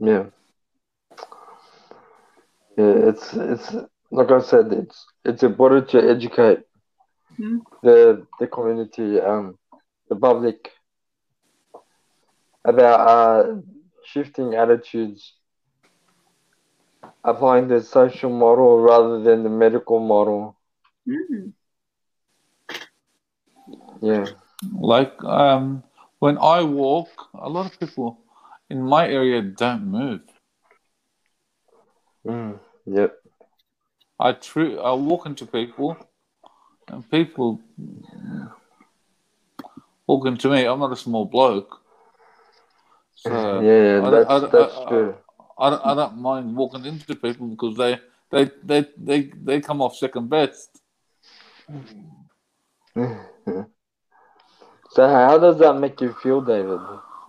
Yeah. Yeah, it's it's like I said, it's it's important to educate Hmm. the the community, um, the public about uh, shifting attitudes, applying the social model rather than the medical model. Mm. Yeah. Like um, when I walk, a lot of people in my area don't move. Mm. Yep. I tr- I walk into people, and people walk into me. I'm not a small bloke, so yeah, I- that's I- I- that's I- true. I don't, I don't mind walking into people because they they they they, they come off second best. So how does that make you feel, David?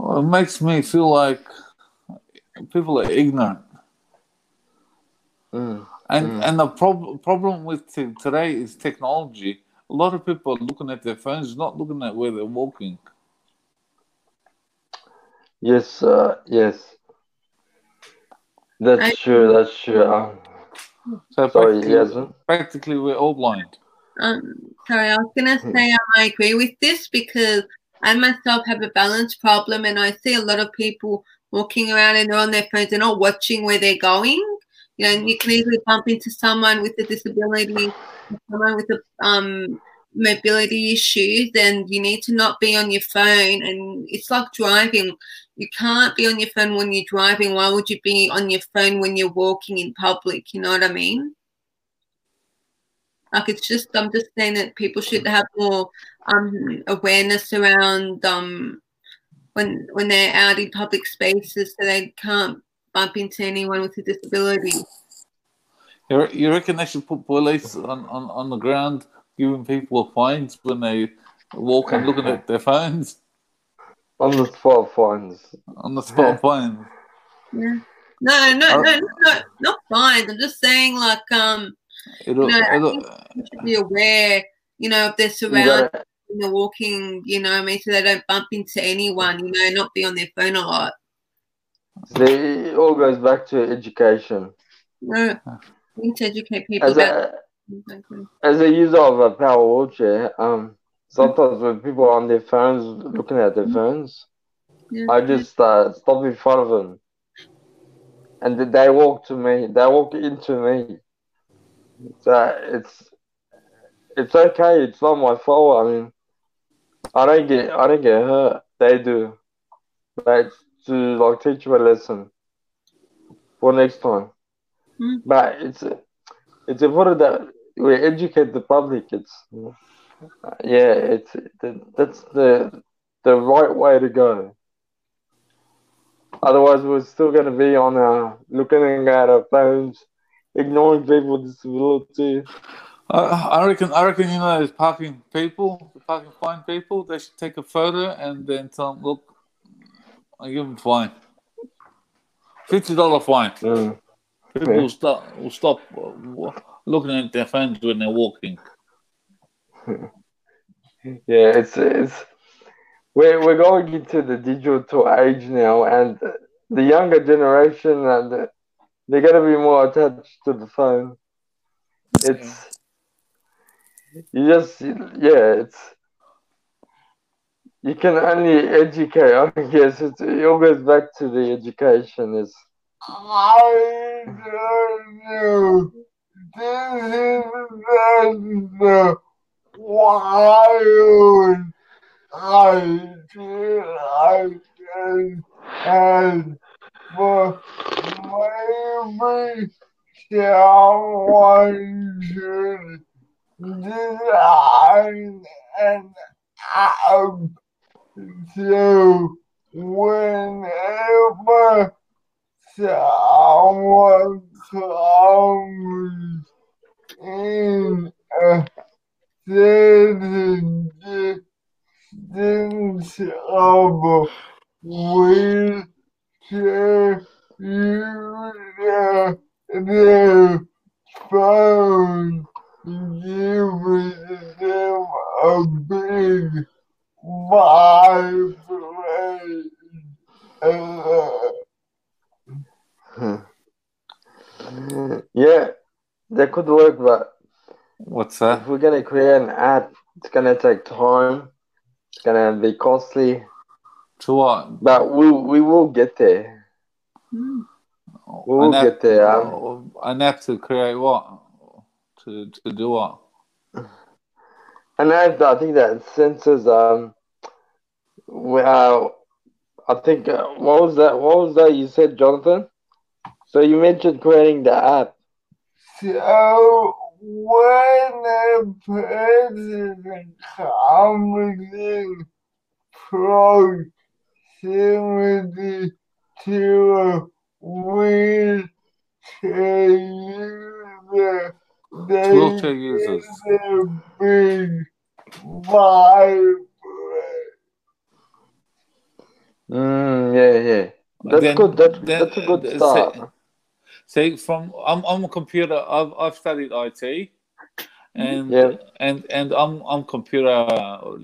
Well, it makes me feel like people are ignorant. Mm. And Mm. and the prob- problem with t- today is technology. A lot of people are looking at their phones, not looking at where they're walking. Yes, uh, yes. That's I- true. That's true. Um, So sorry, practically, Yasmin. practically we're all blind. Um, sorry, I was gonna say I agree with this because I myself have a balance problem, and I see a lot of people walking around and they're on their phones. They're not watching where they're going. You know, and you can easily bump into someone with a disability, someone with a um mobility issues, and you need to not be on your phone. And it's like driving. You can't be on your phone when you're driving. Why would you be on your phone when you're walking in public? You know what I mean? Like it's just I'm just saying that people should have more um awareness around um when when they're out in public spaces so they can't bump into anyone with a disability. You, you reckon they should put police on, on, on the ground giving people fines when they walk and looking at their phones On the spot fines. on the spot fines? Yeah. No, no, no, no, not fines. I'm just saying like um It'll, No, I it'll, you should be aware, you know, if they're surroundings gotta, when they're walking, you know, I mean, so they don't bump into anyone, you know, not be on their phone a lot. see, it all goes back to education. No, we need to educate people As about a as a user of a power wheelchair, um, sometimes when people are on their phones, looking at their phones, Yeah. I just uh, stop in front of them, and they walk to me. They walk into me. So it's it's okay. It's not my fault. I mean, I don't get I don't get hurt. They do. But to like teach them a lesson for next time. Hmm. But it's it's important that we educate the public. It's yeah. It's that's the the right way to go. Otherwise, we're still going to be on our looking at our phones, ignoring people with disability. I, I reckon. I reckon you know those parking people, the parking fine people. They should take a photo and then tell them, "Look, I give them fine, fifty dollar fine." Mm. People Yeah. will stop will stop uh, looking at their phones when they're walking. Yeah, it's it's we're we're going into the digital age now, and the younger generation, and they're going to be more attached to the phone. It's you just yeah, it's you can only educate. I guess it all goes back to the education. Is maybe someone should design an app so whenever someone comes in a certain distance of wheelchair user, their phone gives them a big vibration. Uh, yeah, that could work, but What's that? if we're gonna create an app, it's gonna take time. It's gonna be costly, To what? but we we will get there. Hmm. We will An app- get there. Um, An app to create what? To to do what? and I, I think that senses um, well, I think uh, what was that? What was that you said, Jonathan? So you mentioned creating the app. So when a person comes in proximity to a wheelchair user, they Wheelchair users. get a big vibrate. Mm, yeah, yeah. That's Then- good. That's, then- that's a good start. say- See, from I'm I'm a computer. I've I've studied IT, and Yeah. and and I'm I'm computer uh,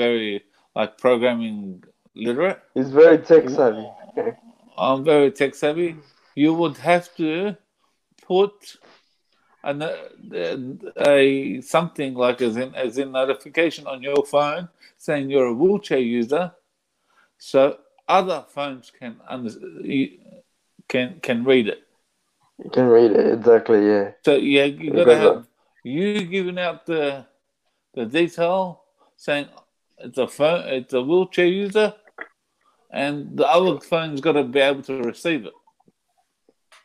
very like programming literate. It's very tech savvy. I'm very tech savvy. You would have to put an, uh, a something like as in as in notification on your phone saying you're a wheelchair user, so other phones can under, can can read it. You can read it exactly. Yeah. So yeah, you gotta uh, have you giving out the the detail saying it's a phone, it's a wheelchair user, and the other phone's got to be able to receive it.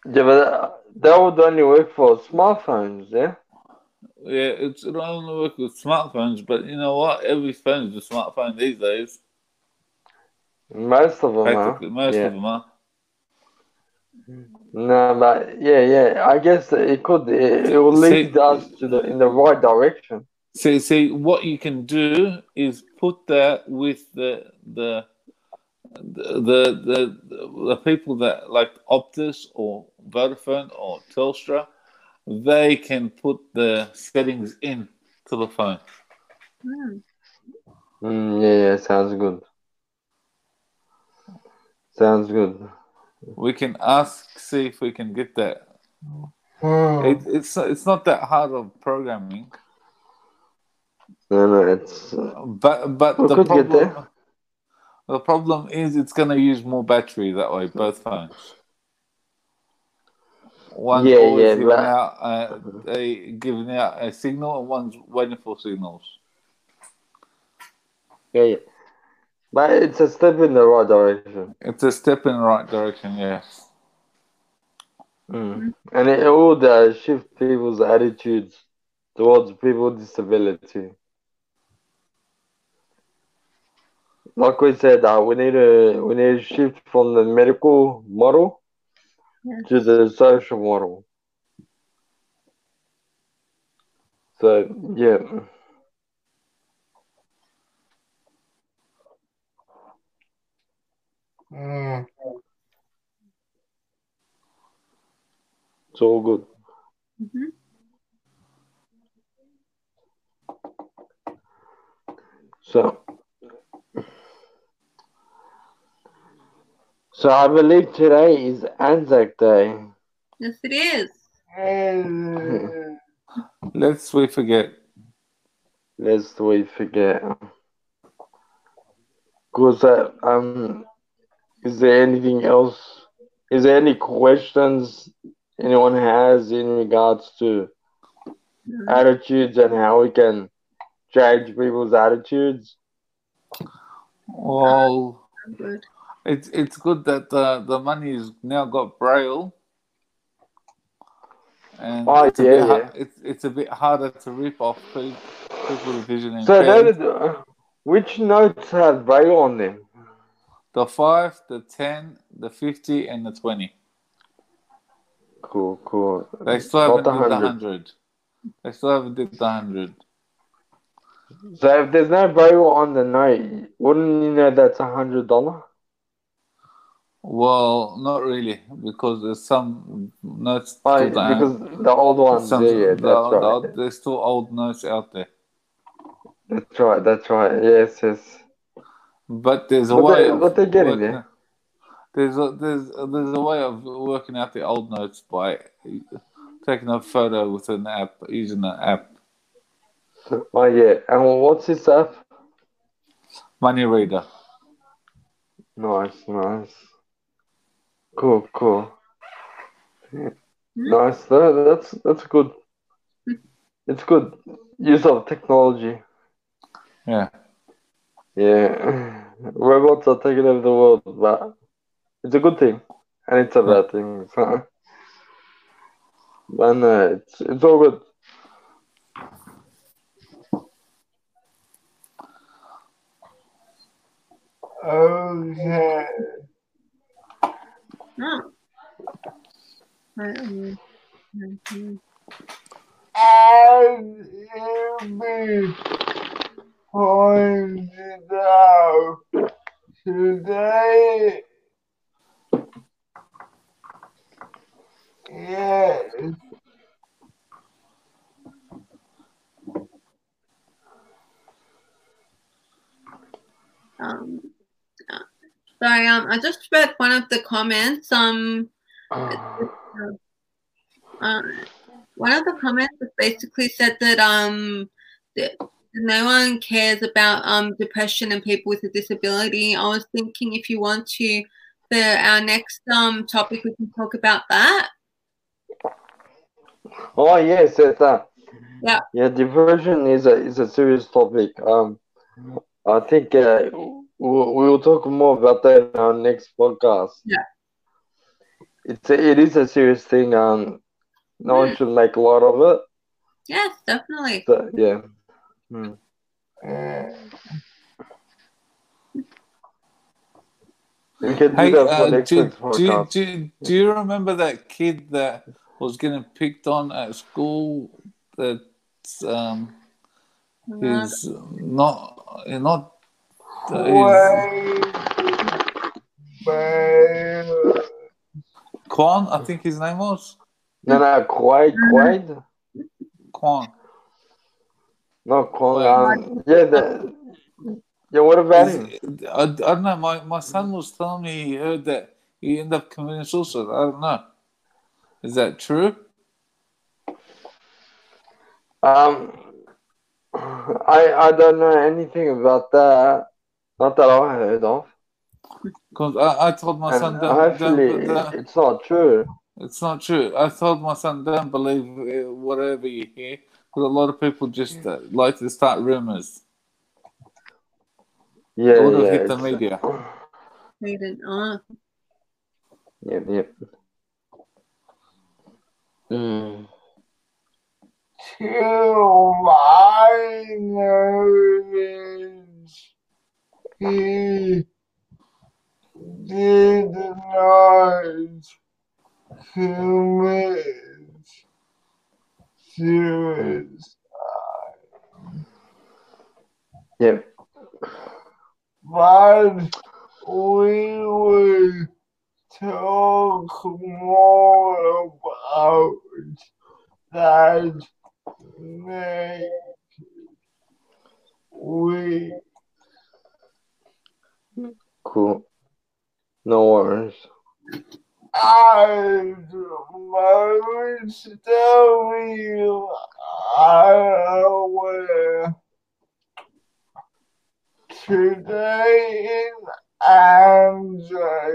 Yeah, but that, would only work for smartphones. Eh? Yeah. Yeah, it's it only work with smartphones, but you know what? Every phone is a smartphone these days. Most of them are. Most yeah. of them are. No, but yeah, yeah. I guess it could. It, it will lead See- us to the in the right direction. See, see, what you can do is put that with the the the the the, the people that like Optus or Vodafone or Telstra, they can put the settings in to the phone. Hmm. Mm, yeah, yeah. Sounds good. Sounds good. We can ask, see if we can get that. Hmm. It, it's it's not that hard of programming, No, no. It's uh, but but We the problem the problem is it's going to use more battery that way. Both phones. One's Yeah, yeah, giving out uh, a giving out a signal, and one's waiting for signals. yeah, yeah. But it's a step in the right direction. It's a step in the right direction, yes. Mm. And it would uh, shift people's attitudes towards people with disability. Like we said, uh, we need to we need to shift from the medical model. To the social model. So yeah, Hmm. it's all good. Mhm. So, so I believe today is Anzac Day. Yes, it is. And, Let's we forget. Lest we forget. Cause uh, um, is there anything else? Is there any questions anyone has in regards to Hmm. attitudes and how we can change people's attitudes? Well, Good. It's it's good that the the money's now got braille, and Oh, it's, a yeah, bit yeah. har- it's it's a bit harder to rip off people with vision So, impaired. Uh, which notes have braille on them? The five, the ten, the fifty, and the twenty. Cool, cool. They still haven't Not did the 100. hundred. They still haven't did the hundred. So if there's no braille on the note, wouldn't you know that's a hundred dollar? Well, not really, because there's some notes. Oh, because the old ones, some- yeah, yeah, that's the- right. there's still old notes out there, That's right, that's right. Yes, yes. but there's a But way. they- of but they're getting there. There's a there's a, there's a way of working out the old notes by taking a photo with an app using an app. Oh yeah. And what's this app? Money Reader. Nice, nice. Cool, cool. Yeah. Nice. That, that's that's good. Hmm? It's good use of technology. Yeah. Yeah. Robots are taking over the world, but it's a good thing, and it's a bad thing. So. But no, it's it's all good. Okay. Um, mhm. As pointed out today, yes, Um, sorry, um, I just read one of the comments. Um, uh, one of the comments basically said that um, that no one cares about um depression and people with a disability. I was thinking if you want to, for our next um topic, we can talk about that. Oh yes, yes, that. Yeah. Yeah, diversion is a is a serious topic. Um, I think uh, we'll, we will talk more about that in our next podcast. Yeah. It's a, it is a serious thing. Um, no one should make a lot of it. Yes, definitely. So, yeah. Uh, We can do Hey, that for uh, next do, do, podcast. do, do you remember that kid that was getting picked on at school? That um, is not not is wait, wait, Quan. I think his name was No, no, Quaid, Quaid? Quan. No, Quaid. Um, yeah, the, yeah, what about him? I, I don't know. My, my son was telling me he heard that he ended up committing suicide. I don't know. Is that true? Um, I I don't know anything about that. Not that I heard of. Because I, I told my son And don't, hopefully don't, don't, it's not true. it's not true. I told my son don't believe uh, whatever you hear because a lot of people just uh, like to start rumors. Yeah, It would have yeah. hit the it's- media. we didn't- Yep, yep. Mm. to my knowledge, he did not commit suicide. Yep. but we will talk more about that next week. Cool. No worries. And most of you are aware today is Anzac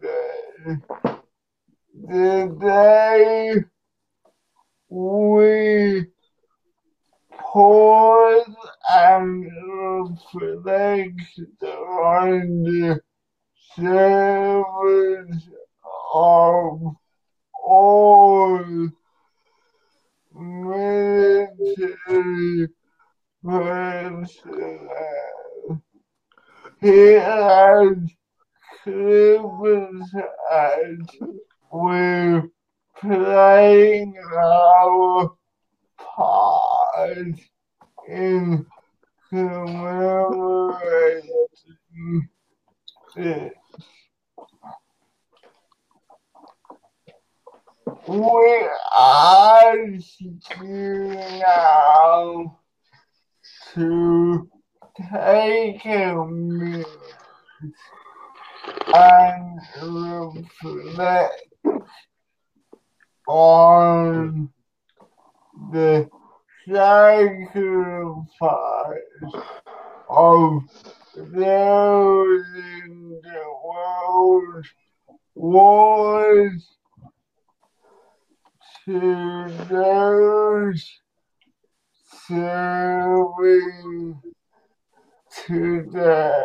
Day. The day we pause and reflect on the service of all military personnel. Here at Clipperside, we're playing our part in commemorating this. We ask you now to take a and reflect on the sacrifice of in the world wars to those serving today.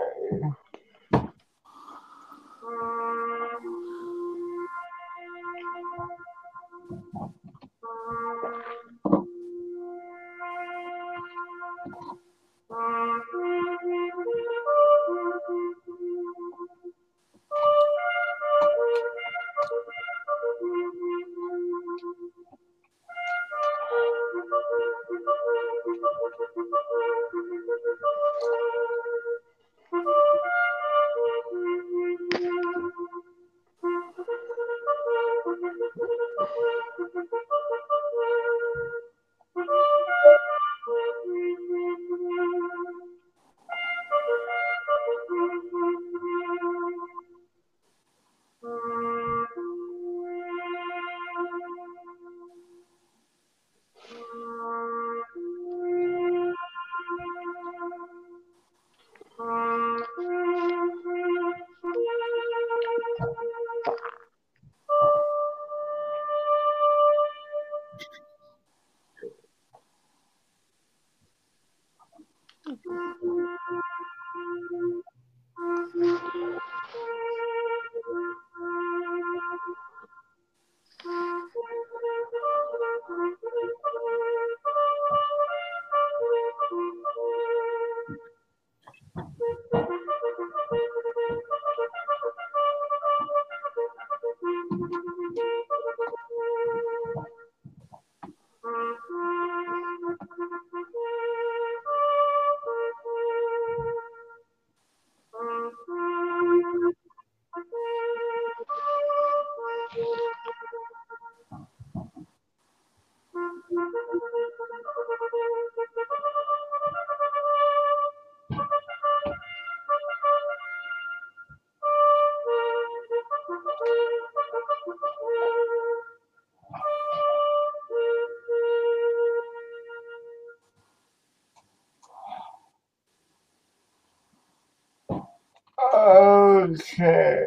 Okay.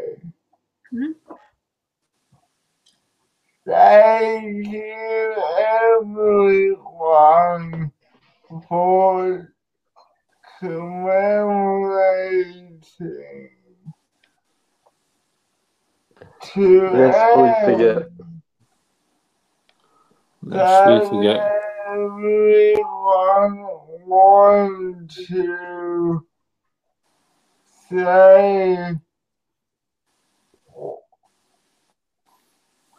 Hmm? Thank you, everyone, for commemorating to Let's we forget. Lest we forget. Everyone want to say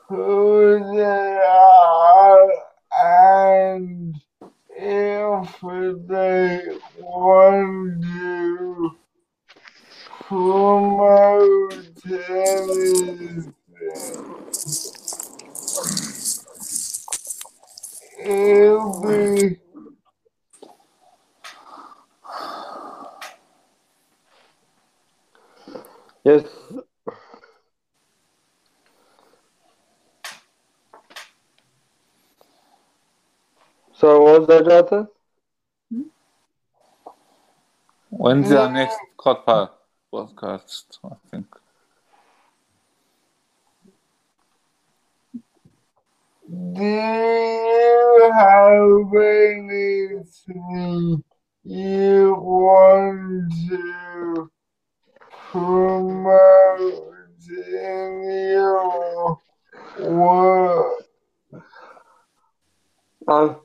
who they are and if they want to promote anything. It'll be Yes. So what was that, Jonathan? When's our next Cotpa podcast? I think. Do you have anything you want to promote in your work? Um,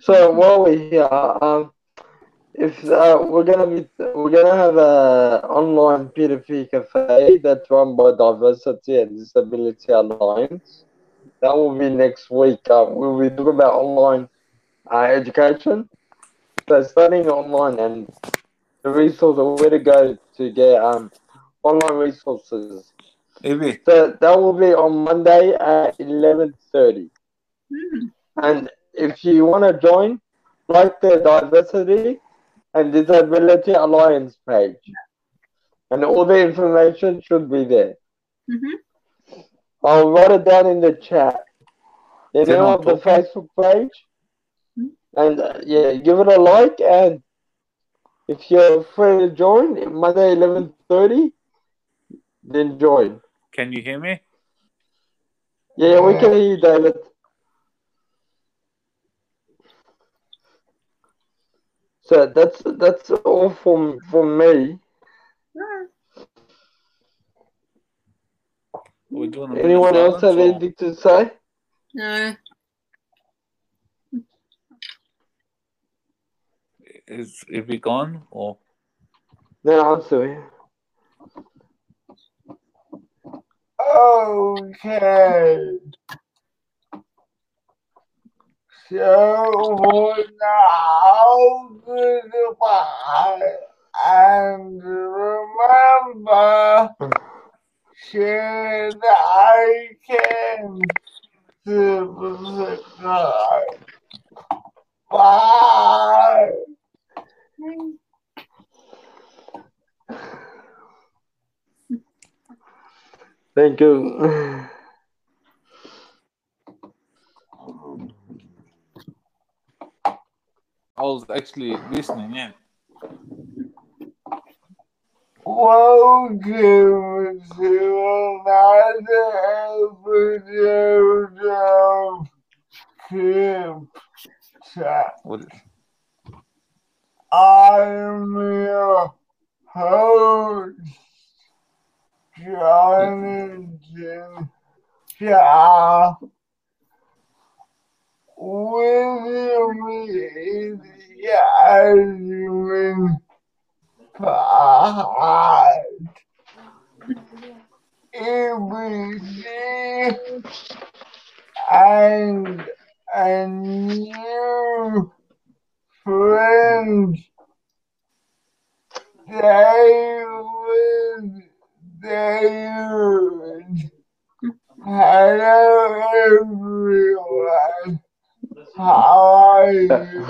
so while we're here, um, if uh, we're gonna be, we're gonna have a online peer-to-peer cafe that's run by Diversity and Disability Alliance. That will be next week. Uh, we'll be talking about online uh, education. So studying online and the resource of where to go to get um online resources. Evie, So that will be on Monday at eleven thirty. Hmm. And if you want to join, like the Diversity and Disability Alliance page. and all the information should be there. Mhm. I'll write it down in the chat. The Is name on of the Facebook page, Hmm. and uh, yeah, give it a like. And if you're free to join Monday eleven thirty, then join. Can you hear me? Yeah, we can hear you, David. So that's that's all from from me. We're doing Anyone else have or- anything to say? No. Is is he gone or No, I'm still here. Okay. So for now, goodbye. And remember, share the icon subscribe. Bye. Thank you. I was actually listening in. Welcome to another episode of Camp Chat. I'm your host, Jonathan Shaw. With me is Yasmin Pod. ABC and a new friend David David. Hello everyone. How are you?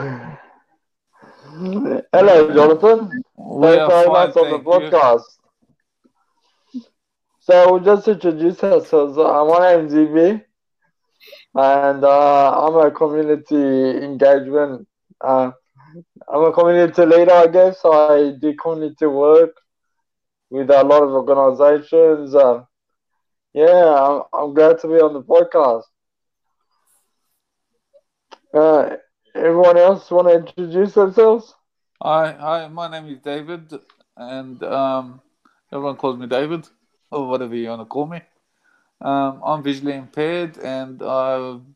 Hello, Jonathan. we Thanks are very much on the thank you. podcast. So we'll just introduce ourselves. I'm name's Evie, and uh, I'm a community engagement. Uh, I'm a community leader, I guess. I do community work with a lot of organizations. Uh, yeah, I'm, I'm glad to be on the podcast. Uh, everyone else want to introduce themselves? Hi, hi. My name is David, and um, everyone calls me David, or whatever you want to call me. Um, I'm visually impaired, and I'm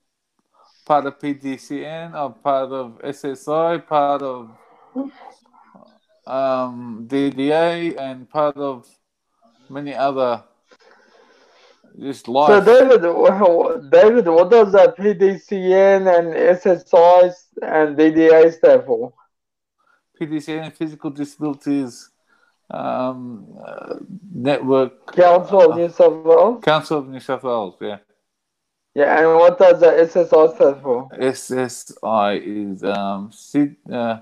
part of PDCN. I'm part of SSI, part of um, DDA, and part of many other just So. David, David, what does that PDCN and SSI and DDA stand for? PDCN, Physical Disabilities um, uh, Network Council of New South Wales? Council of New South Wales. Yeah. Yeah, and what does the SSI stand for? SSI is um Sid, uh,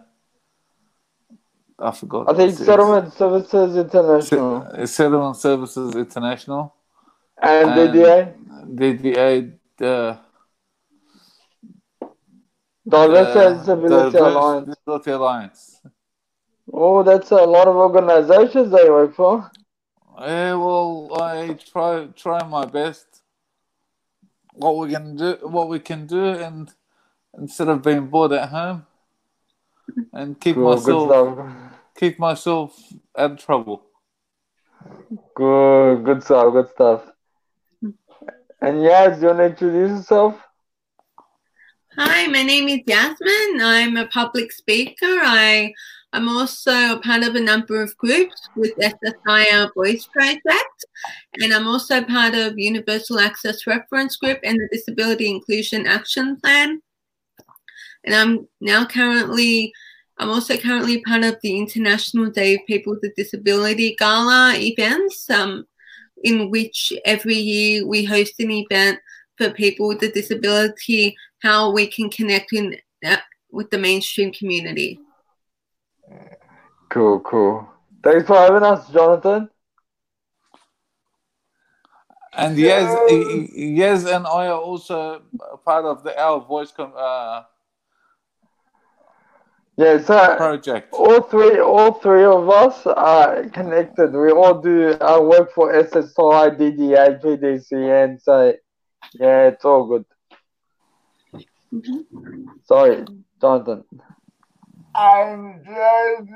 I forgot. I think Settlement Services International. it's Settlement Services International. And and- DDA? DDA uh, Diversity uh, Disability Alliance. Disability Alliance. Oh, that's a lot of organizations they work for. Yeah, well, I try try my best. What we can do, what we can do, and instead of being bored at home, and keep Cool, myself stuff. keep myself out of trouble. Good, good stuff, good stuff. And Yaz, do you want to introduce yourself? Hi, my name is Yasmin. I'm a public speaker. I I'm also a part of a number of groups with SSI Our Voice Project, and I'm also part of Universal Access Reference Group and the Disability Inclusion Action Plan. And I'm now currently I'm also currently part of the International Day of People with a Disability Gala events, um, in which every year we host an event for people with a disability, how we can connect in uh, with the mainstream community. Cool, cool. Thanks for having us, Jonathan. And yes, yes, and I are also uh, part of the Our Voice com- uh, Yeah, so project. all three, all three of us are connected. We all do our work for SSI, DDA, PDCN. So yeah, it's all good. Mm-hmm. Sorry, Jonathan. I'm just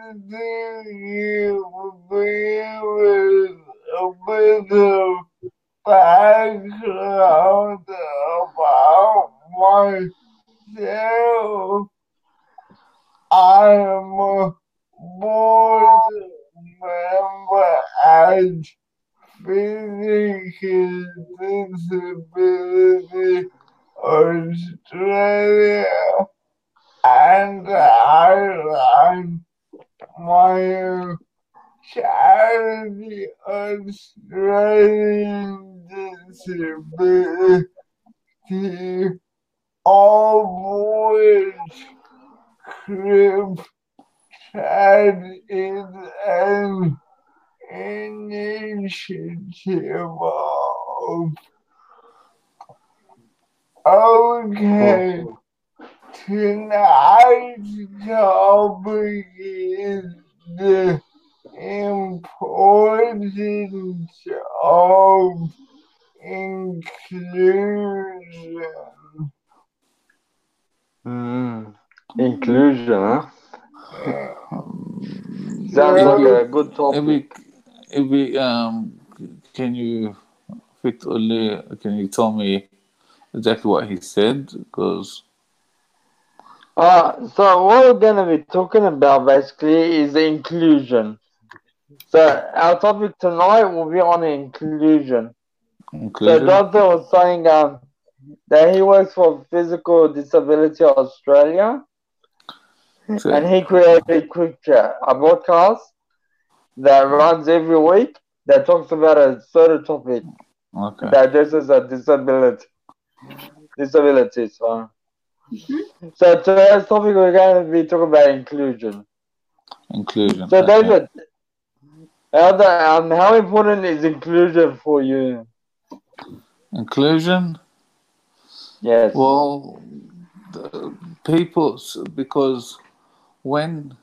you with a bit of background about myself. I am a board member at Physical Disability Australia and I run my charity Australian Disability, of which Crib Chat is an initiative of. Okay. Tonight's topic is the importance of inclusion. Mm, inclusion, huh? Sounds Yeah. like a good If topic. we, if we, um, can you, Victor, Lee, can you tell me exactly what he said? Because Uh, so what we're going to be talking about basically is inclusion. So our topic tonight will be on inclusion. So inclusion. Jonathan was saying um, that he works for Physical Disability Australia So- and he created Quick Chat, a podcast that runs every week that talks about a certain topic okay. that addresses a disability. Disability, so. So today's topic we're going to be talking about inclusion. Inclusion. So okay. How, the, um, how important is inclusion for you? Inclusion. Yes. Well, people, because when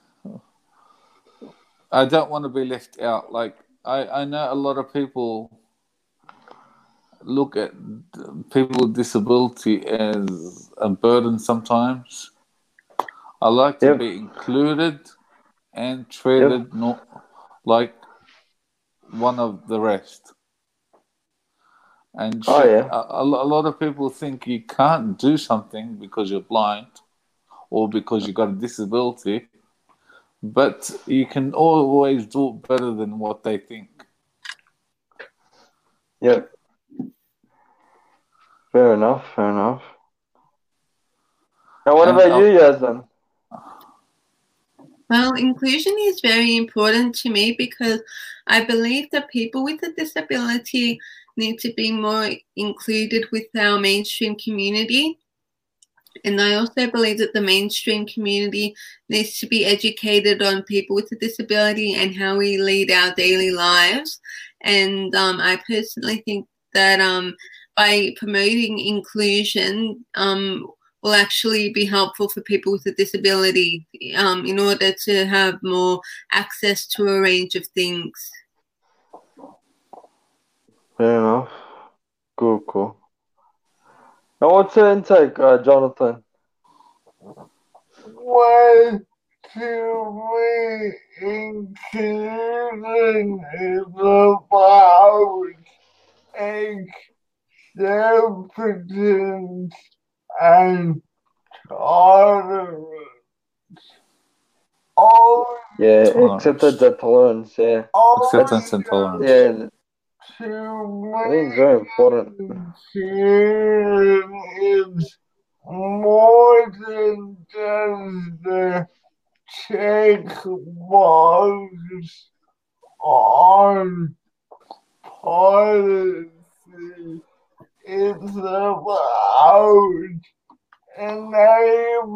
I don't want to be left out, like I, I know a lot of people look at people with disability as a burden sometimes. I like to Yep. be included and treated not like one of the rest. And Oh, yeah. a, a lot of people think you can't do something because you're blind or because you've got a disability, but you can always do it better than what they think. Yep. Fair enough, fair enough. And what And about I'll- you, Yasmin? Well, inclusion is very important to me because I believe that people with a disability need to be more included with our mainstream community. And I also believe that the mainstream community needs to be educated on people with a disability and how we lead our daily lives. And um, I personally think that um, by promoting inclusion, um, will actually be helpful for people with a disability um, in order to have more access to a range of things. Fair enough. Cool, cool. Now, what's your intake, uh, Jonathan? Well, to me, inclusion is about acceptance and tolerance. Oh, Yeah, Tolerance. accepted the tolerance, yeah. Acceptance and tolerance. Yeah, to I think it's very important. Inclusion is more than just the check box on policy. It's about enabling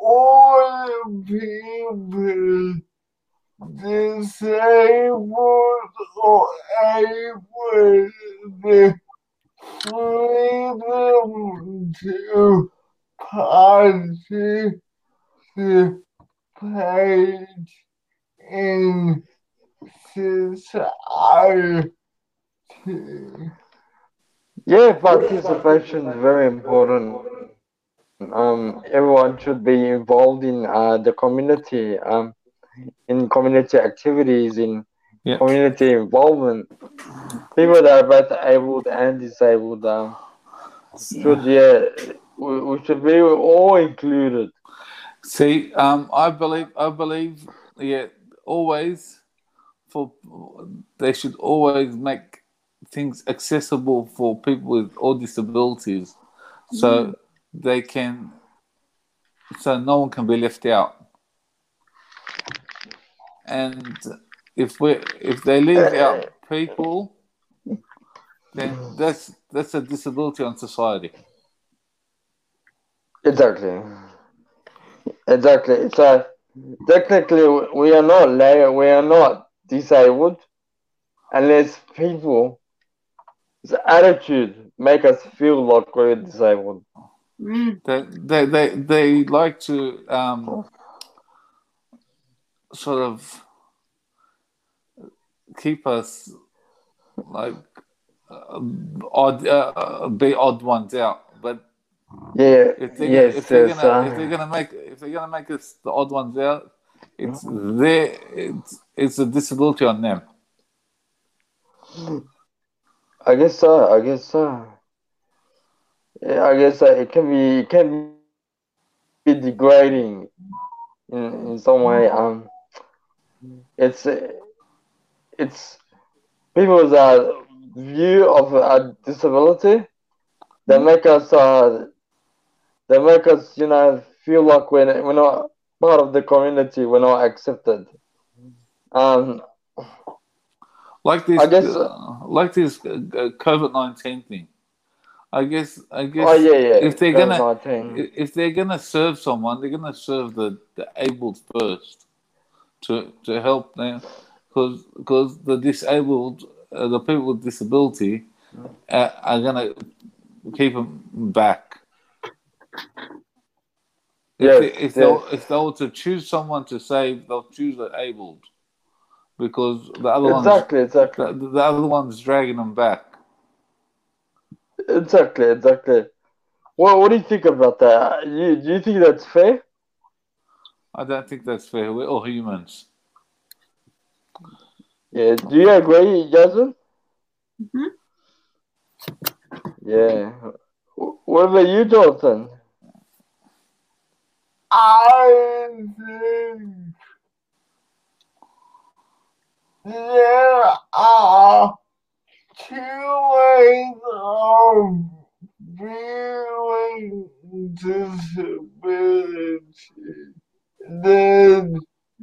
all people disabled or able the freedom to participate in society. Yeah, participation is very important. Um, everyone should be involved in uh, the community, um, in community activities, in Yeah. community involvement. People that are both able and disabled um, should, yeah, we, we should be all included. See, um, I believe, I believe, yeah, always for they should always make things accessible for people with all disabilities, so they can, so no one can be left out. And if we, if they leave out people, then that's that's a disability on society. Exactly. Exactly. so technically we are not we are not disabled unless people's attitude make us feel like we're disabled. Mm. they they they, they like to um, sort of keep us like uh, odd uh, be odd ones out but Yeah. if they yes. if they're yes, gonna uh, if they're gonna make if they're gonna make us the odd ones out it's their it's it's a disability on them I guess so. I guess so. Yeah, I guess uh, it can be it can be degrading in in some way. Um, it's it's people's uh, view of a disability. They make us uh, they make us you know feel like we're we're not part of the community. We're not accepted. Um, like this I guess- uh, like this uh, COVID nineteen thing. I guess I guess oh yeah, yeah. if they're gonna COVID-19. i- if they're gonna serve someone, they're gonna serve the, the abled first to to help them because because the disabled uh, the people with disability uh, are gonna keep them back. If, Yes, they, if, yes. they, if they were to choose someone to save, they'll choose the abled because the other one's Exactly, exactly. the, the other one's dragging them back. Exactly, exactly. Well, what do you think about that? You, do you think that's fair? I don't think that's fair. We're all humans. Yeah. Do you agree, Jasmine? Mhm. Yeah. What about you, Jonathan? I think there are two ways of viewing disability. There's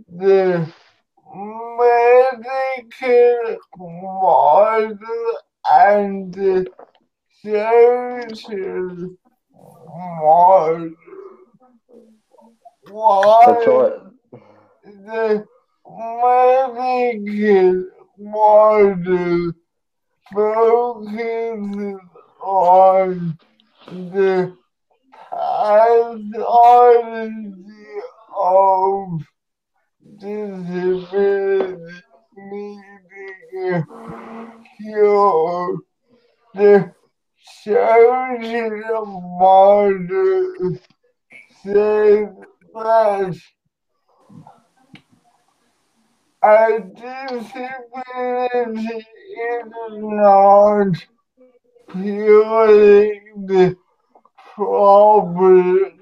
the medical model and the social model. Why That's right. the medical model focuses on the pathology of disability needing cure. The social model says that a disability is not purely the problem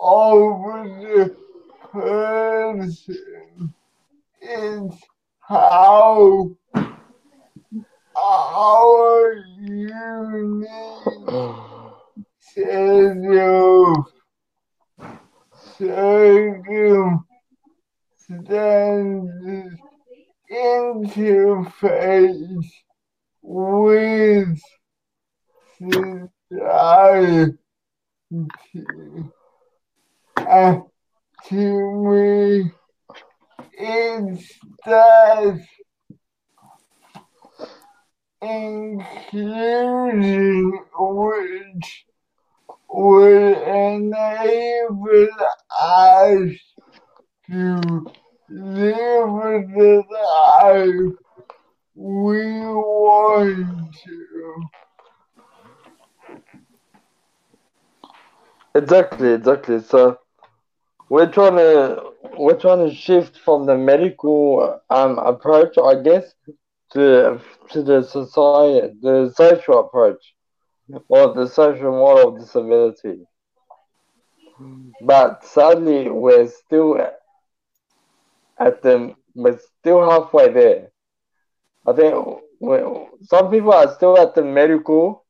of the person. It's how our unique Savior, circumstances interface with society. And to me, it's that including which will enable us to live the life we want to. Exactly, exactly. So we're trying to we're trying to shift from the medical um approach, I guess, to to the society, the social approach, or the social model of disability. But sadly, we're still at the we're still halfway there. I think some people are still at the medical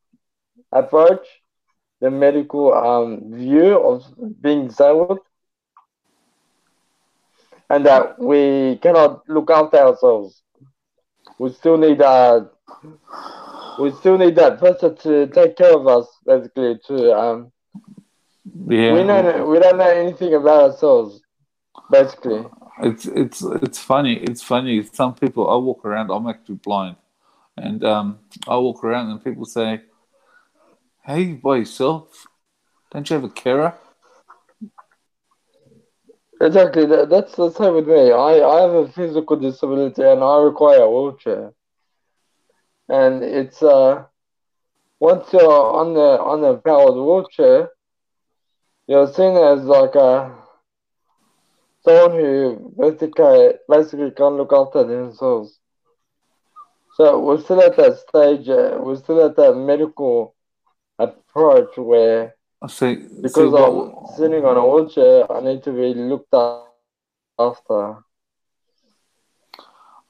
approach, the medical um, view of being disabled, and that we cannot look after ourselves. We still need uh, we still need that person to take care of us, basically. To um, Yeah. we know we don't know anything about ourselves, basically. It's it's it's funny. It's funny. Some people I walk around. I'm actually blind, and um, I walk around and people say, "Hey, you by yourself? Don't you have a carer?" Exactly, that, that's the same with me. I, I have a physical disability and I require a wheelchair. And it's uh once you're on the on the powered wheelchair, you're seen as like a someone who basically basically can't look after themselves. So we're still at that stage. Uh, we're still at that medical approach where I say because I'm sitting on a wheelchair, I need to be looked after.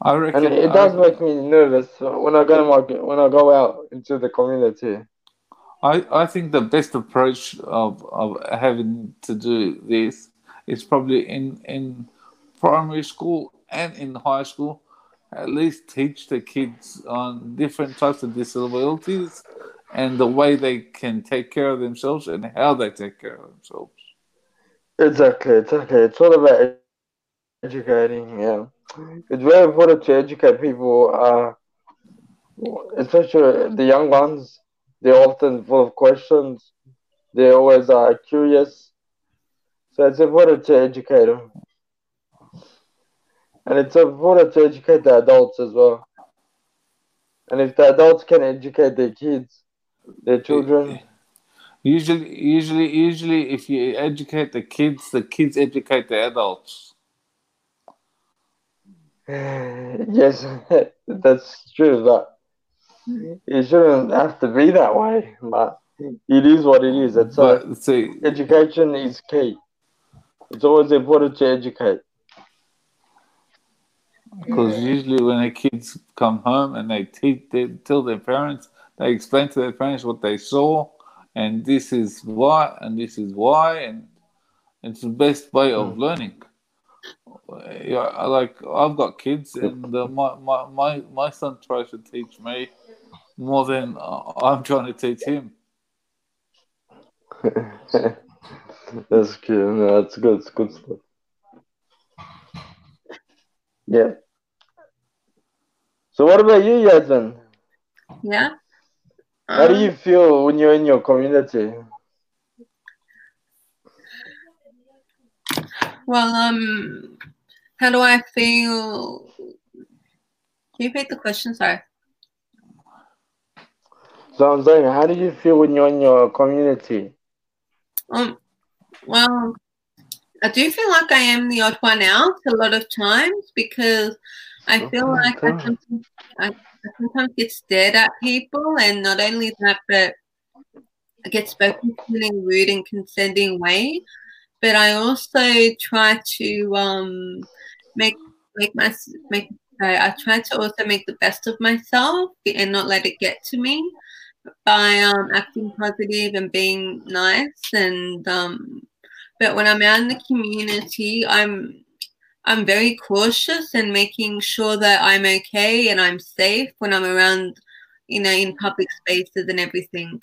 I reckon And it does make me nervous when I go to my, when I go out into the community. I, I think the best approach of, of having to do this is probably in, in primary school and in high school, at least teach the kids on different types of disabilities and the way they can take care of themselves and how they take care of themselves. Exactly, exactly. It's all about educating. Yeah, it's very important to educate people, uh, especially the young ones. They're often full of questions. They always are curious. So it's important to educate them. And it's important to educate the adults as well. And if the adults can educate their kids, their children, Usually, usually, usually, if you educate the kids, the kids educate the adults. yes, that's true, but it shouldn't have to be that way. But it is what it is. It's But see, education is key. It's always important to educate. Because usually when the kids come home and they, teach, they tell their parents, they explain to their parents what they saw, and this is why, and this is why, and it's the best way of learning. Yeah, like I've got kids, and uh, my, my my my son tries to teach me more than uh, I'm trying to teach him. that's good. No, that's good. It's good stuff. Yeah. So what about you, Yasmin? Yeah. How do Um, you feel when you're in your community? Well, um, how do I feel? Can you repeat the question? Sorry. So I'm saying, how do you feel when you're in your community? Um, well, I do feel like I am the odd one out a lot of times because I feel Okay, like I sometimes, I, I sometimes get stared at people, and not only that, but I get spoken to in a rude and condescending way. But I also try to um, make make my make. I I try to also make the best of myself and not let it get to me by um, acting positive and being nice and um, but when I'm out in the community I'm I'm very cautious and making sure that I'm okay and I'm safe when I'm around you know in public spaces and everything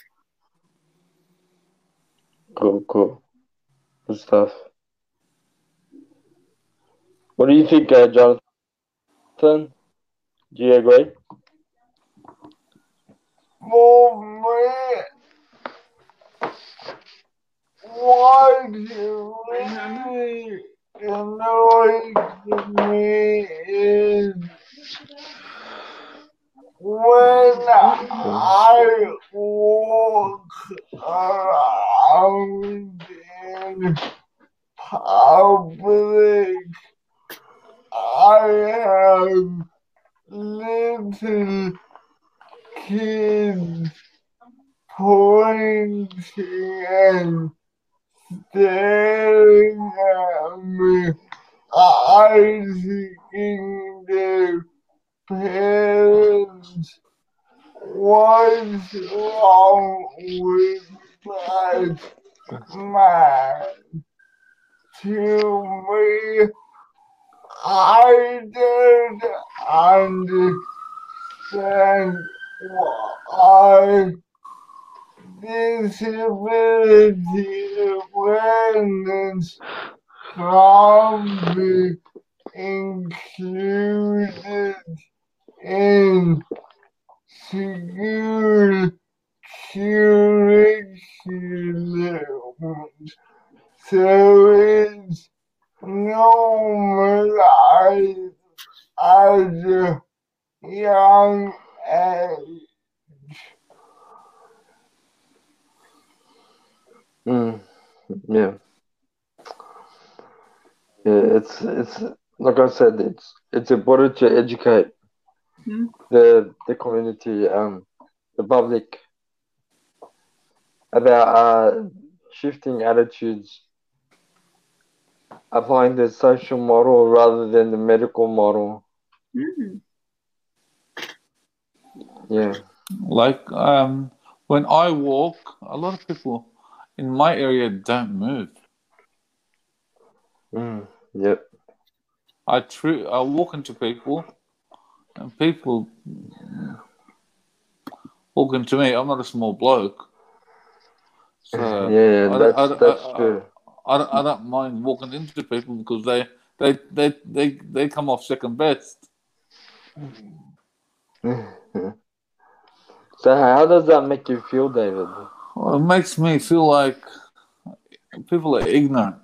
Cool, cool. Good stuff. What do you think, uh, Jonathan? Do you agree? Why do you really annoys me is when I walk around in public, I have little kids pointing and staring at me, asking their parents what's wrong with my man. To me, I don't understand why disability awareness can't be included in school curriculum so it's normalized as a young age. Mm, yeah. Yeah, it's it's like I said, it's it's important to educate Mhm. the the community, um, the public about uh, shifting attitudes, applying the social model rather than the medical model. Mm. Yeah. Like um, when I walk, a lot of people in my area don't move. Mm, yep. I tr- I walk into people, and people walk into me. I'm not a small bloke, so yeah, I that's I that's I- true. I don't, I don't mind walking into people because they they they they, they come off second best. So how does that make you feel, David? Well, it makes me feel like people are ignorant.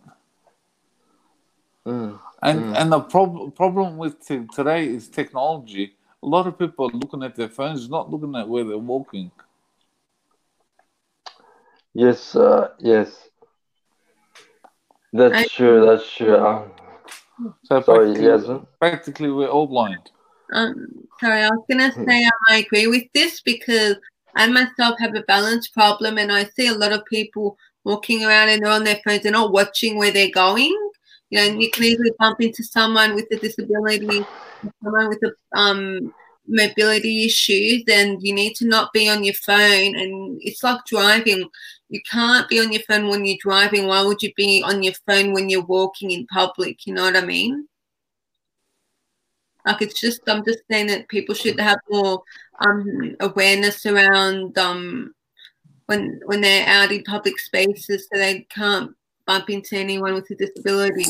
Mm, And Mm. and the prob- problem with t- today is technology. A lot of people are looking at their phones, not looking at where they're walking. yes, uh, yes. That's I- true. That's true. Um, So sorry, practically, Yasmin. practically we're all blind. Um, sorry, I was gonna Hmm. say I agree with this because I myself have a balance problem, and I see a lot of people walking around and they're on their phones. They're not watching where they're going. You know, and you can easily bump into someone with a disability, someone with a um mobility issues, and you need to not be on your phone. And it's like driving. You can't be on your phone when you're driving. Why would you be on your phone when you're walking in public? You know what I mean? Like it's just I'm just saying that people should have more um awareness around um when when they're out in public spaces so they can't bump into anyone with a disability.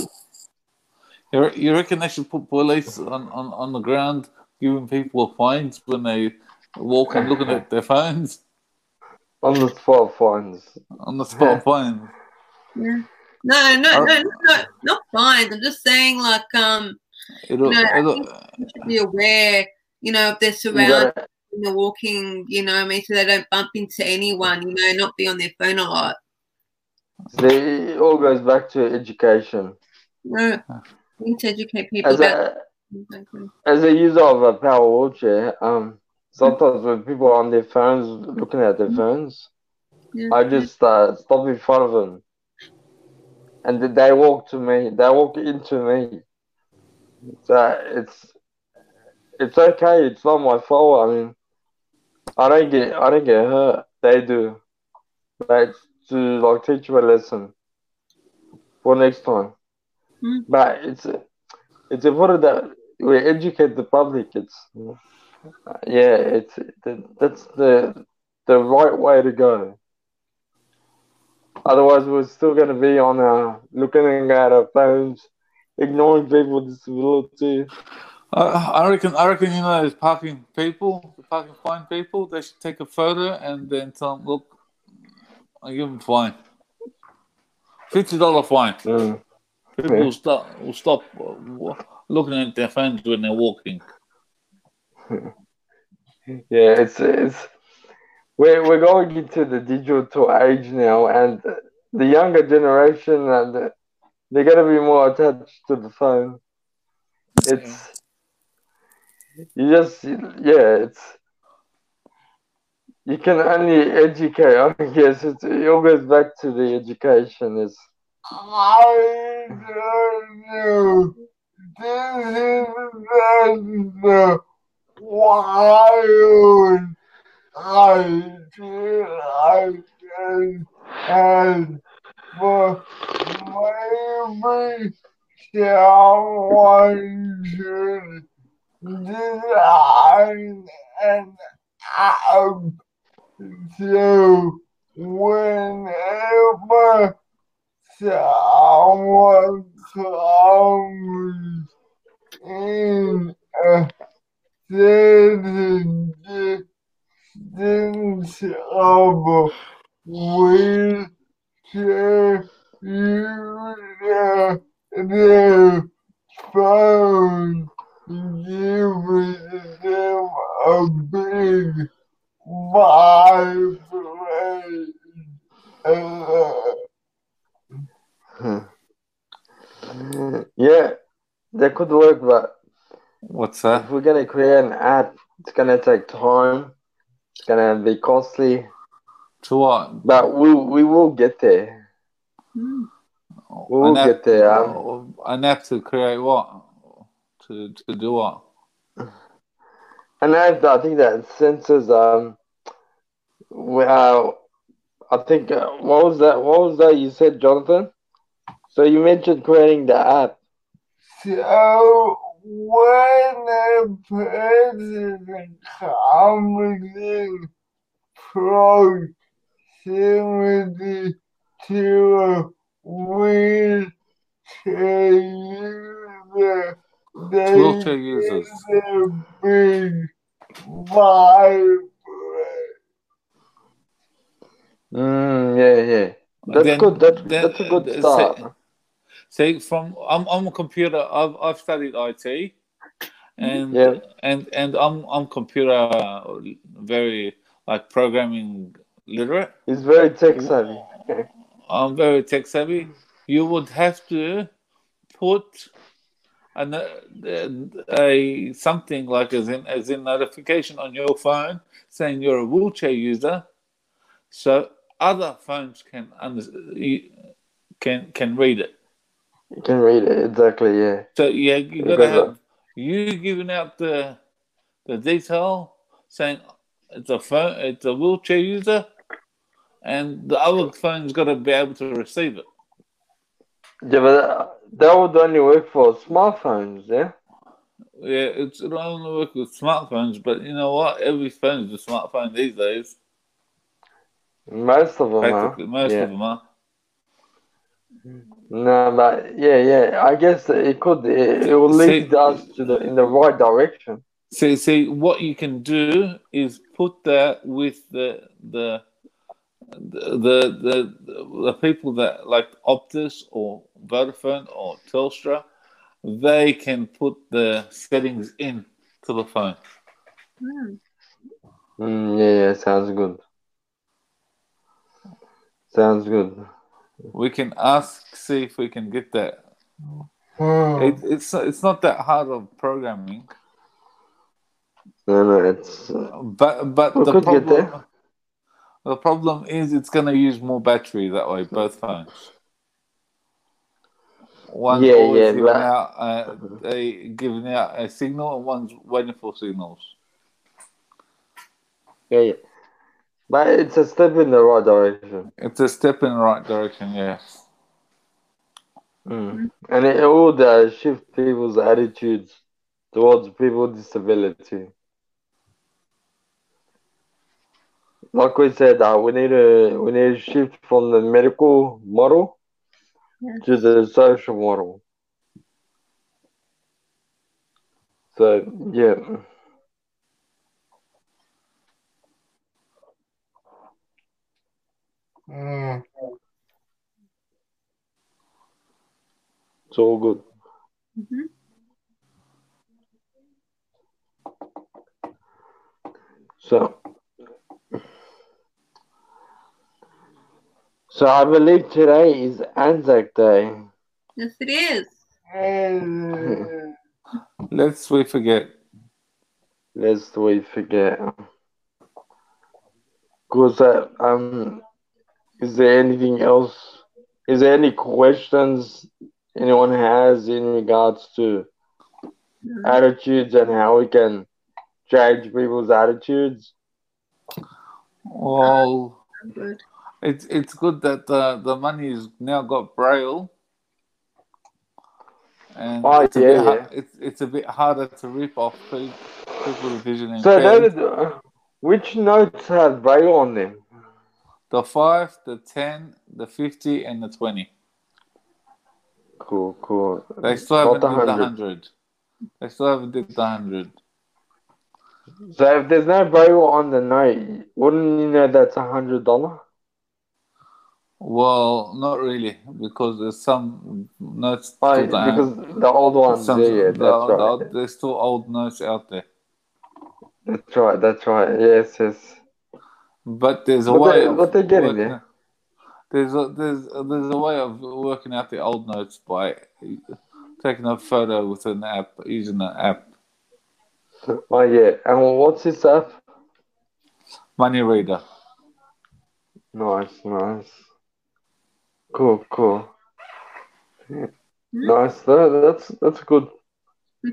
You, you reckon they should put police on, on, on the ground giving people fines when they walk and looking at their phones On the spot fines. on the spot fines? Yeah. No, no, no, no, not fines. I'm just saying like um It'll, No, I it'll, you should be aware, you know, if they're surrounded gotta, they're walking, you know, what I mean, so they don't bump into anyone, you know, not be on their phone a lot. see, it all goes back to education. No, we need to educate people As about a as a user of a power wheelchair, um, sometimes when people are on their phones, looking at their phones, Yeah. I just uh, stop in front of them, and they walk to me. They walk into me. So it's it's okay. It's not my fault. I mean, I don't get I don't get hurt. They do. But it's to like teach you a lesson for next time. Hmm. But it's it's important that we educate the public. It's yeah. It's that's the the right way to go. Otherwise, we're still going to be on our looking at our phones, ignoring people with disability. I, I reckon. I reckon you know those parking people, the parking fine people. They should take a photo and then tell them, "Look, I give them fine, fifty dollar fine." Mm. People Yeah. will stop will stop uh, looking at their phones when they're walking. Yeah, it's it's we're we're going into the digital age now, and the younger generation, and they're gonna be more attached to the phone. It's you just yeah, it's you can only educate. I guess it all goes back to the education. Is I. This is the wild idea I can and for maybe someone should design an app so whenever someone comes in a certain distance of wheelchair user, their phone gives them a big vibration. yeah, that could work, but What's that? if we're gonna create an app, it's gonna take time. It's gonna be costly, To what? but we we will get there. Mm. We will An app- get there. Um, An app to create what? To to do what? And I, I think that senses um well I think uh, what was that what was that you said Jonathan? So you mentioned creating the app. So when a person comes in proximity to a wheelchair user, they Wheelchair users. get a big vibration. Mm, yeah, yeah. That's Then- good. That's, then- that's a good start. say- See, from I'm I'm a computer. I've I've studied IT, and Yeah. and and I'm I'm computer very like programming literate. It's very tech savvy. I'm very tech savvy. You would have to put an, a, a something like as in as in notification on your phone saying you're a wheelchair user, so other phones can under, can can read it. You can read it exactly. Yeah. So yeah, you gotta uh, have you giving out the the detail saying it's a phone, it's a wheelchair user, and the other phone's got to be able to receive it. Yeah, but that, would only work for smartphones. Yeah. Yeah, it's it only work with smartphones, but you know what? Every phone is a smartphone these days. Most of them are. Most yeah. of them are. No, but yeah, yeah. I guess it could. It, it will lead See- us to the in the right direction. See, see, what you can do is put that with the the the the the, the people that like Optus or Vodafone or Telstra, they can put the settings in to the phone. Mm. Mm, yeah, yeah. Sounds good. Sounds good. We can ask, see if we can get that. Hmm. It, it's it's not that hard of programming, No, no, it's uh, but but We the could get problem there. The problem is it's going to use more battery that way. Both phones. One's Yeah, always yeah, giving but- out uh, a giving out a signal, and one's waiting for signals. yeah, yeah. But it's a step in the right direction. It's a step in the right direction, yes. Mm. And it would uh, shift people's attitudes towards people with disability. Like we said, uh, we need to we need to shift from the medical model Yeah. to the social model. So yeah, Hmm. it's all good. Mhm. So So I believe today is Anzac Day. Yes, it is. and Let's we forget. Lest we forget. Cause uh, um, is there anything else? Is there any questions anyone has in regards to Mm. attitudes and how we can change people's attitudes? Well, Good. It's it's good that the the money's now got braille, and Oh, it's a yeah, bit yeah. it's it's a bit harder to rip off people with vision So, impaired. that, uh, which notes have braille on them? The five, the ten, the fifty, and the twenty. Cool, cool. They still haven't the did the 100. hundred. They still haven't did the hundred. So if there's no braille on the note, wouldn't you know that's a hundred dollar? Well, not really, because there's some notes have- because the old ones, some, yeah, yeah, that's the right. old- there's still old notes out there. That's right, that's right. Yes, yes. But there's a But way they- of but they're getting working- there. There's a there's there's a way of working out the old notes by taking a photo with an app using an app, Oh yeah. And what's this app? Money Reader. Nice, nice. Cool, cool. Yeah. Nice. That, that's that's good. Hmm.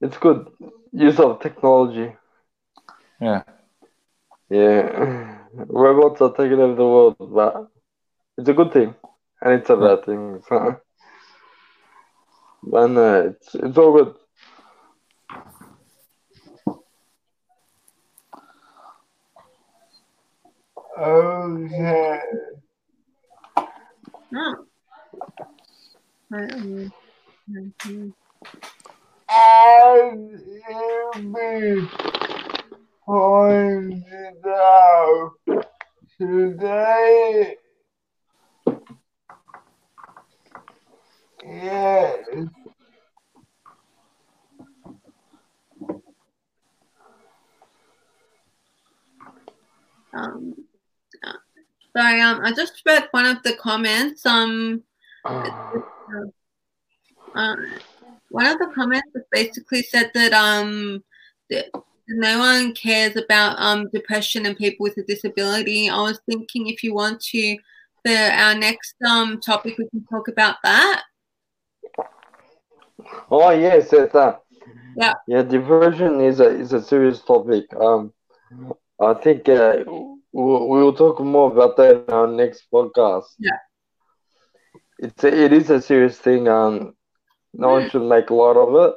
It's good use of technology. Yeah, Yeah. Robots are taking over the world, but it's a good thing. And it's a bad thing. So. But no, it's it's all good. okay. It be pointed out today. Yes. Um, sorry, um, I just read one of the comments. Um, uh, one of the comments basically said that um, that no one cares about um depression and people with a disability. I was thinking if you want to, for our next um topic, we can talk about that. Oh yes, it's that. Yeah. Yeah, diversion is a is a serious topic. Um, I think uh, we'll, we'll talk more about that in our next podcast. Yeah. It's a, it is a serious thing. and no one should make a lot of it.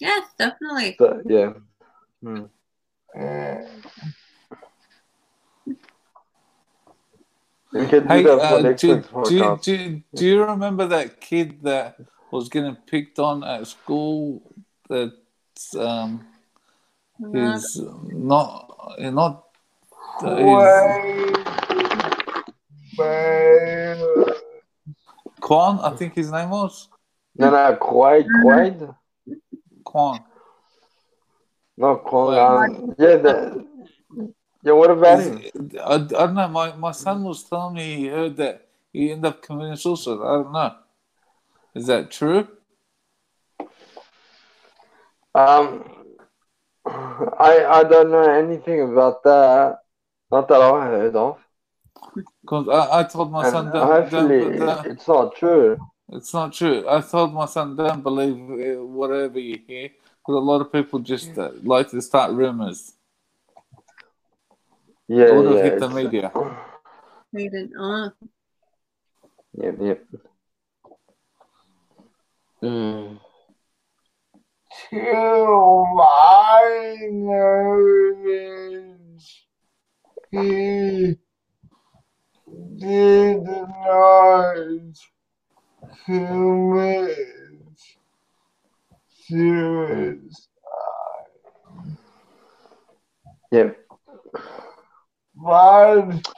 Yes, definitely. So, yeah. We can do Hey, that uh, do, do, you- do, you- do you remember that kid that was getting picked on at school? That um, is not not is wait, wait. Quan, I think his name was No, no, Quaid, Quaid? Quan. No, Um, yeah, the, yeah, what about him? I, I don't know. My, my son was telling me he heard that he ended up committing suicide. I don't know. Is that true? Um, I I don't know anything about that. Not that I heard of. Because I, I told my And son, don't, hopefully don't, don't, it's not true. it's not true. I told my son, don't believe uh, whatever you hear. Because a lot of people just uh, like to start rumors. Yeah, It would yeah. hit the it's- media. Hayden, Yep, yep. Mm. To my knowledge, he did not commit suicide. Yep. But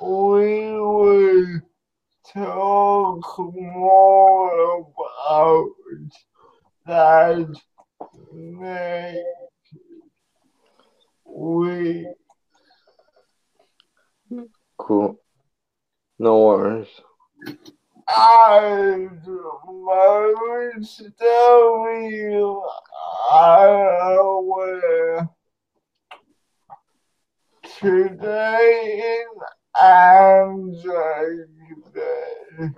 we will talk more about that next week. Cool. No worries. And most of you are aware today Day.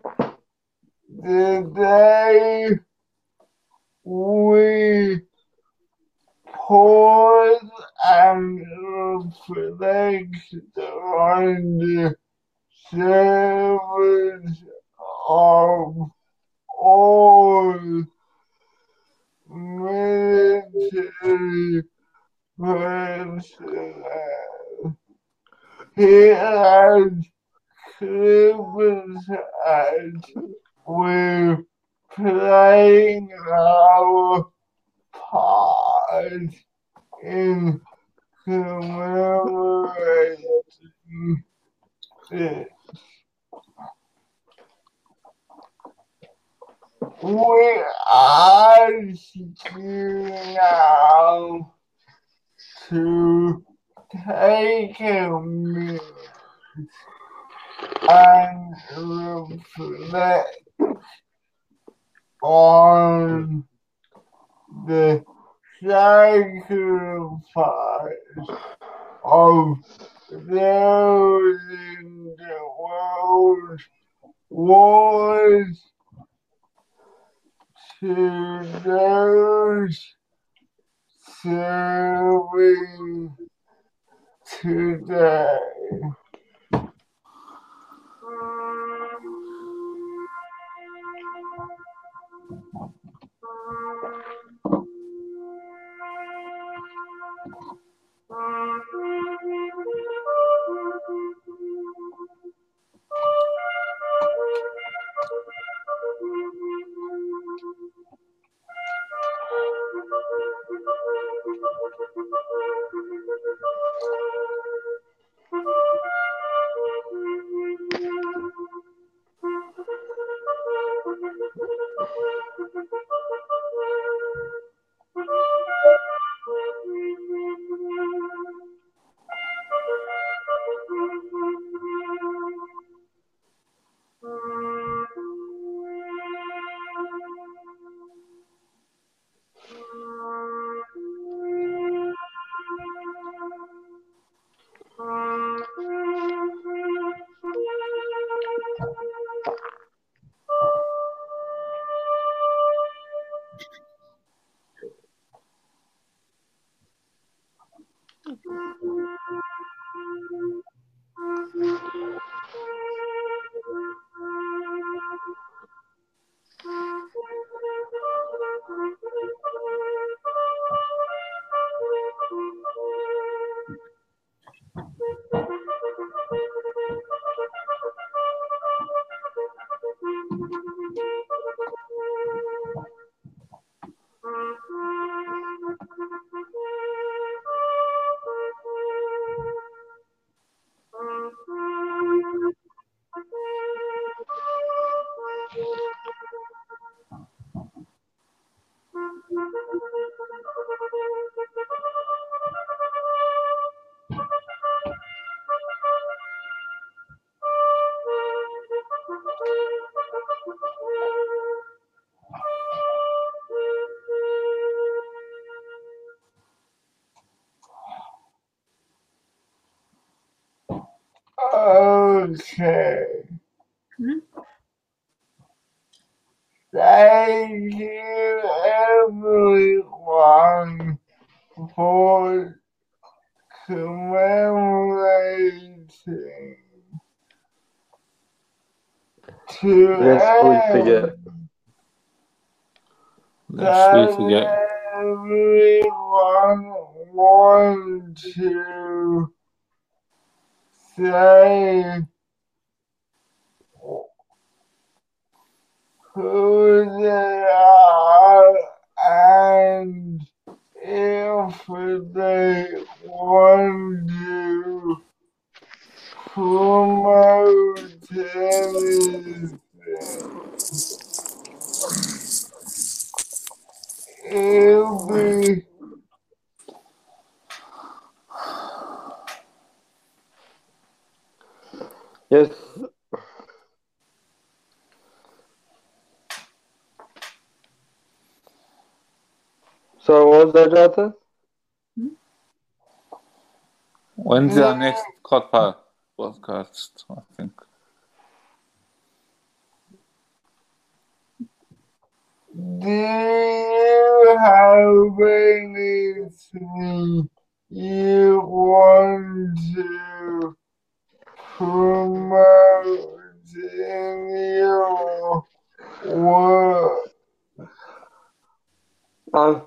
The day we pause and reflect on the service of all military personnel. Here at Clipperside, we're playing our part in commemorating this. We ask you now to take a minute and reflect on the sacrifice of those in the world wars to those serving today. What was that, Jonathan? When's our next Cotpa podcast? I think. Do you have anything you want to promote in your work? Um,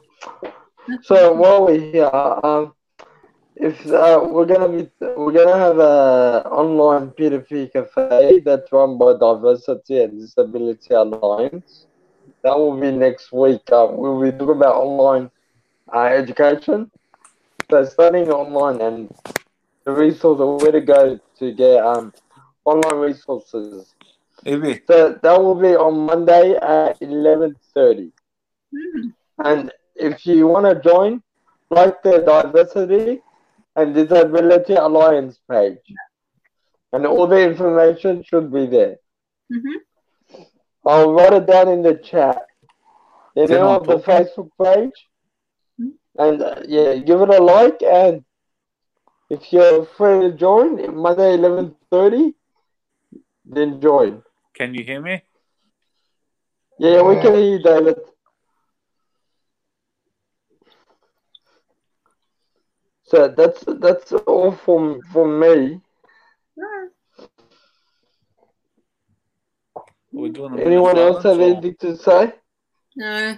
so while we're here, um, if uh, we're gonna be, we're gonna have a online peer-to-peer cafe that's run by Diversity and Disability Alliance. That will be next week. Uh, we'll be talking about online uh, education. So studying online and the resource of where to go to get um online resources. Maybe. So that will be on Monday at eleven thirty. Hmm. And if you want to join, like the Diversity and Disability Alliance page. And all the information should be there. Mhm. I'll write it down in the chat. You Then know I'll of the. Facebook page? Hmm. And uh, yeah, give it a like and if you're free to join Monday eleven thirty, then join. Can you hear me? Yeah, we can hear you, David. So that's that's all from from me. We're doing Anyone else have silence, or- anything to say? No.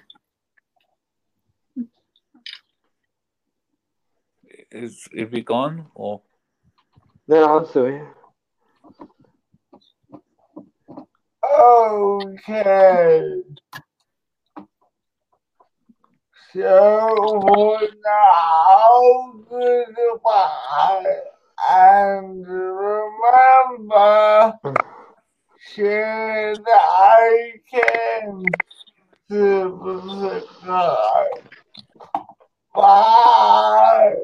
Is is he gone or No, I'm sorry. Okay. Now, goodbye. And remember, share the subscribe. Bye.